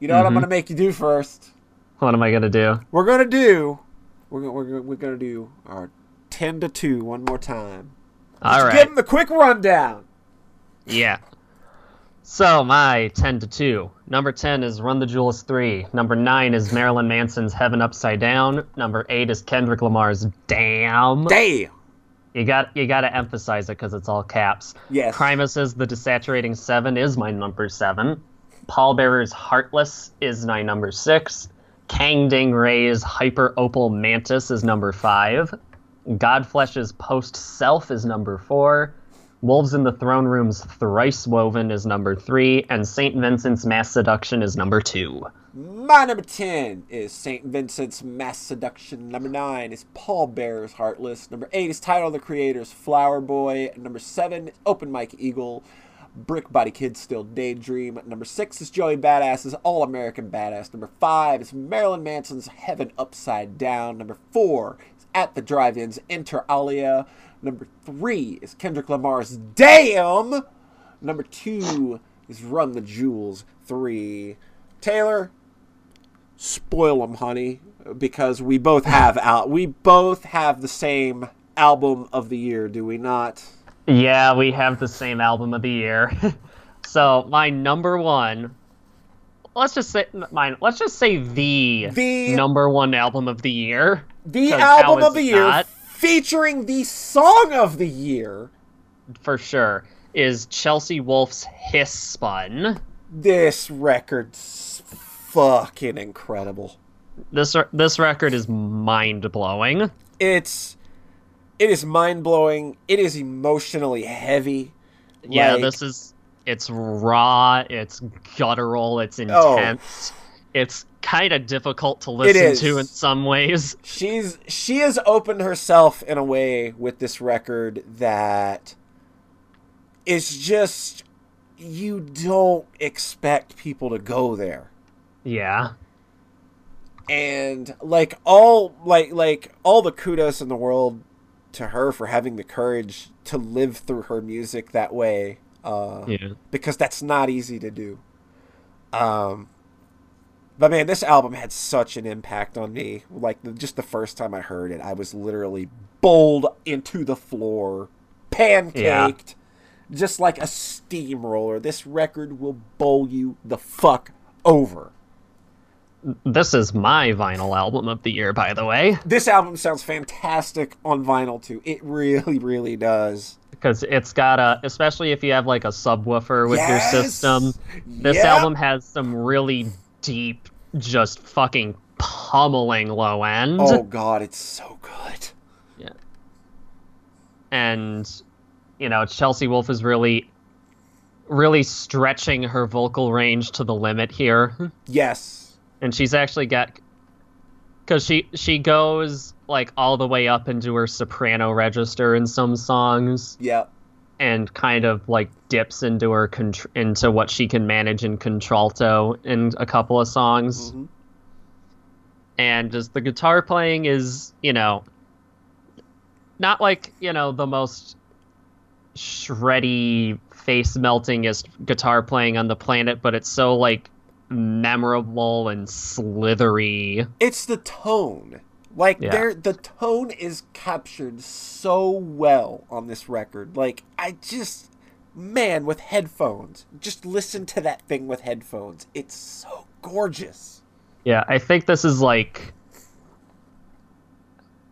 You know what I'm Mhm. gonna make you do first? what am I gonna do? We're gonna do. We're gonna we're we're gonna do our ten to two one more time. All Give right. him the quick rundown. Yeah. So my ten to two. Number ten is Run the Jewels three. Number nine is Marilyn Manson's Heaven Upside Down. Number eight is Kendrick Lamar's Damn. Damn. You got you got to emphasize it because it's all caps. Yes. Primus's The Desaturating Seven is my number seven. Pallbearer's Heartless is my number six. Kangding Ray's Hyper Opal Mantis is number five. Godflesh's Post Self is number four. Wolves in the Throne Room's Thrice Woven is number three. And St. Vincent's Mass Seduction is number two. My number 10 is St. Vincent's Mass Seduction. Number 9 is Pallbearer's Heartless. Number 8 is Tyler the Creator's Flower Boy. Number 7 Open Mike Eagle. Brick Body Kid Still Daydream. Number 6 is Joey Badass's All American Badass. Number 5 is Marilyn Manson's Heaven Upside Down. Number 4 is At the Drive-In's Inter Alia. Number 3 is Kendrick Lamar's Damn. Number 2 is Run the Jewels 3. Taylor, spoil them, honey, because we both have out. We both have the same album of the year, do we not? Yeah, we have the same album of the year. so my number one, let's just say mine. Let's just say the, The- number one album of the year. The album of the year, not? featuring the song of the year. for sure is Chelsea Wolfe's Hiss Spun. This record's fucking incredible. This this record is mind blowing. It's it is mind blowing. It is emotionally heavy. Yeah, Like- this is it's raw, it's guttural, it's Oh. intense. It's kind of difficult to listen to in some ways. she's she has opened herself in a way with this record that is just you don't expect people to go there Yeah. and like all like like all the kudos in the world to her for having the courage to live through her music that way uh Yeah. because that's not easy to do. Um but man this album had such an impact on me. Like the, just the first time i heard it i was literally bowled into the floor pancaked just like a steamroller. This record will bowl you the fuck over This is my vinyl album of the year, by the way, this album sounds fantastic on vinyl too it really really does because it's got a, especially if you have like a subwoofer with Yes! your system. This Yep. album has some really deep, just fucking pummeling low end. oh god it's so good Yeah. And you know, Chelsea Wolfe is really really stretching her vocal range to the limit here. yes And she's actually got cuz she she goes like all the way up into her soprano register in some songs yep and kind of like dips into her contr- into what she can manage in contralto in a couple of songs. Mhm. And just the guitar playing is, you know, not like, you know, the most shreddy, face meltingest guitar playing on the planet, but it's so like memorable and slithery. it's the tone. Like Yeah. there the tone is captured so well on this record. Like i just man with headphones. Just listen to that thing with headphones. It's so gorgeous. Yeah, I think this is like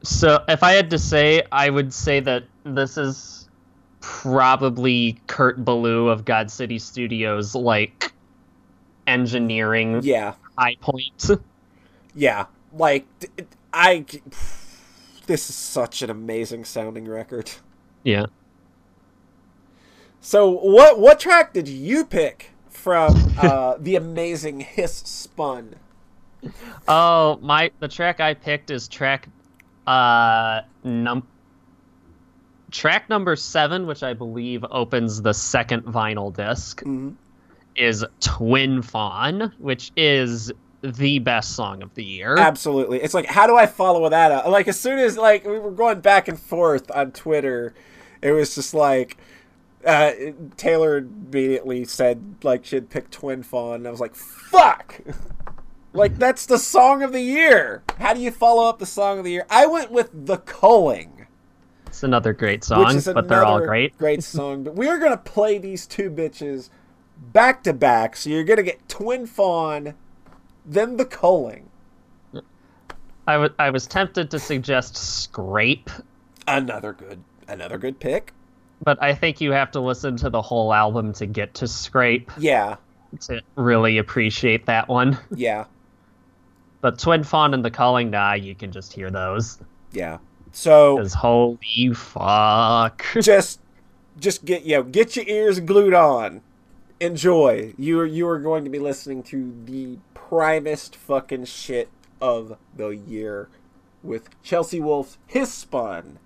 So if I had to say, I would say that this is probably Kurt Ballou of God City Studios, like engineering Yeah, high point. yeah. Like I. this is such an amazing sounding record. yeah. So what what track did you pick from uh, the amazing Hiss Spun? Oh, my the track I picked is track uh num track number 7, which I believe opens the second vinyl disk is Twin Fawn, which is the best song of the year. Absolutely. It's like, how do I follow that up? Like, as soon as like we were going back and forth on Twitter, it was just like uh, Taylor immediately said like she'd pick Twin Fawn, and I was like, fuck. like that's the song of the year. How do you follow up the song of the year? I went with The Culling. It's another great song, but they're all great. Great song. But we are gonna play these two bitches back to back. So you're gonna get Twin Fawn, then the Culling. I wa- I was tempted to suggest Scrape, Another good, another good pick. but I think you have to listen to the whole album to get to Scrape Yeah, to really appreciate that one. yeah, But Twin Fawn and The Culling, nah, you can just hear those. yeah. So Because holy fuck. just, just get you know, get your ears glued on. Enjoy. You are you are going to be listening to the primest fucking shit of the year with Chelsea Wolfe's Hiss Spun.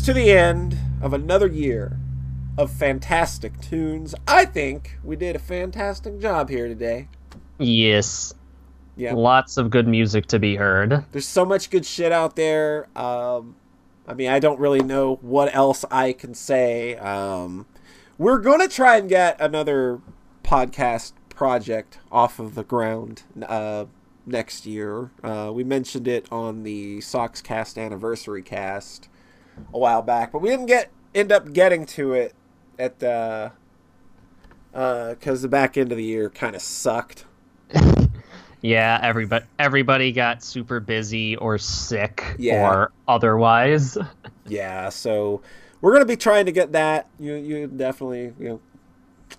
Us to the end of another year of fantastic tunes. I think we did a fantastic job here today. Yes. Yeah. Lots of good music to be heard. There's so much good shit out there. Um, I mean, I don't really know what else I can say. Um, we're going to try and get another podcast project off of the ground uh, next year. Uh, we mentioned it on the Soxcast anniversary cast a while back, but we didn't get end up getting to it at the uh because the back end of the year kind of sucked. Yeah, everybody everybody got super busy or sick Yeah. or otherwise. Yeah, so we're gonna be trying to get that. You you definitely you know,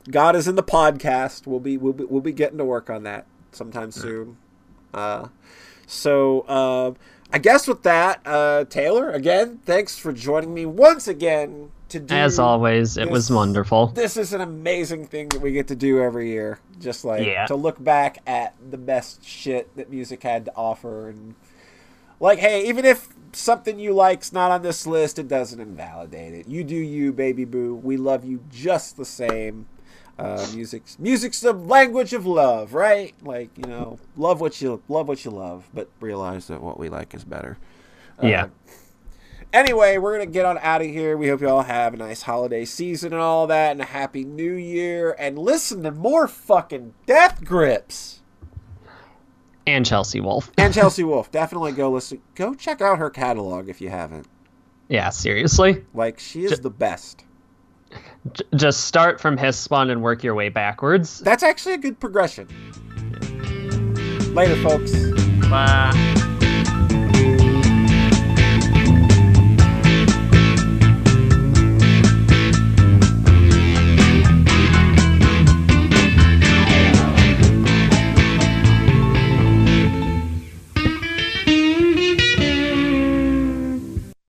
God is in the podcast. We'll be we'll be we'll be getting to work on that sometime soon. Uh, so uh, I guess with that, uh, Taylor, again, thanks for joining me once again to do. As always, it was wonderful. This is an amazing thing that we get to do every year. Just like Yeah. to look back at the best shit that music had to offer and like hey, even if something you like's not on this list, it doesn't invalidate it. You do you, baby boo. We love you just the same. Uh, music's music's the language of love, right? Like you know, love what you love what you love, but realize that what we like is better. Uh, Yeah. Anyway, we're gonna get on out of here. We hope you all have a nice holiday season and all that, and a happy new year. And listen to more fucking Death Grips And Chelsea Wolfe. and Chelsea Wolfe. Definitely go listen. Go check out her catalog if you haven't. Yeah, seriously. Like she is the best. J- just start from Hiss Spun and work your way backwards. That's actually a good progression. Later, folks. Bye.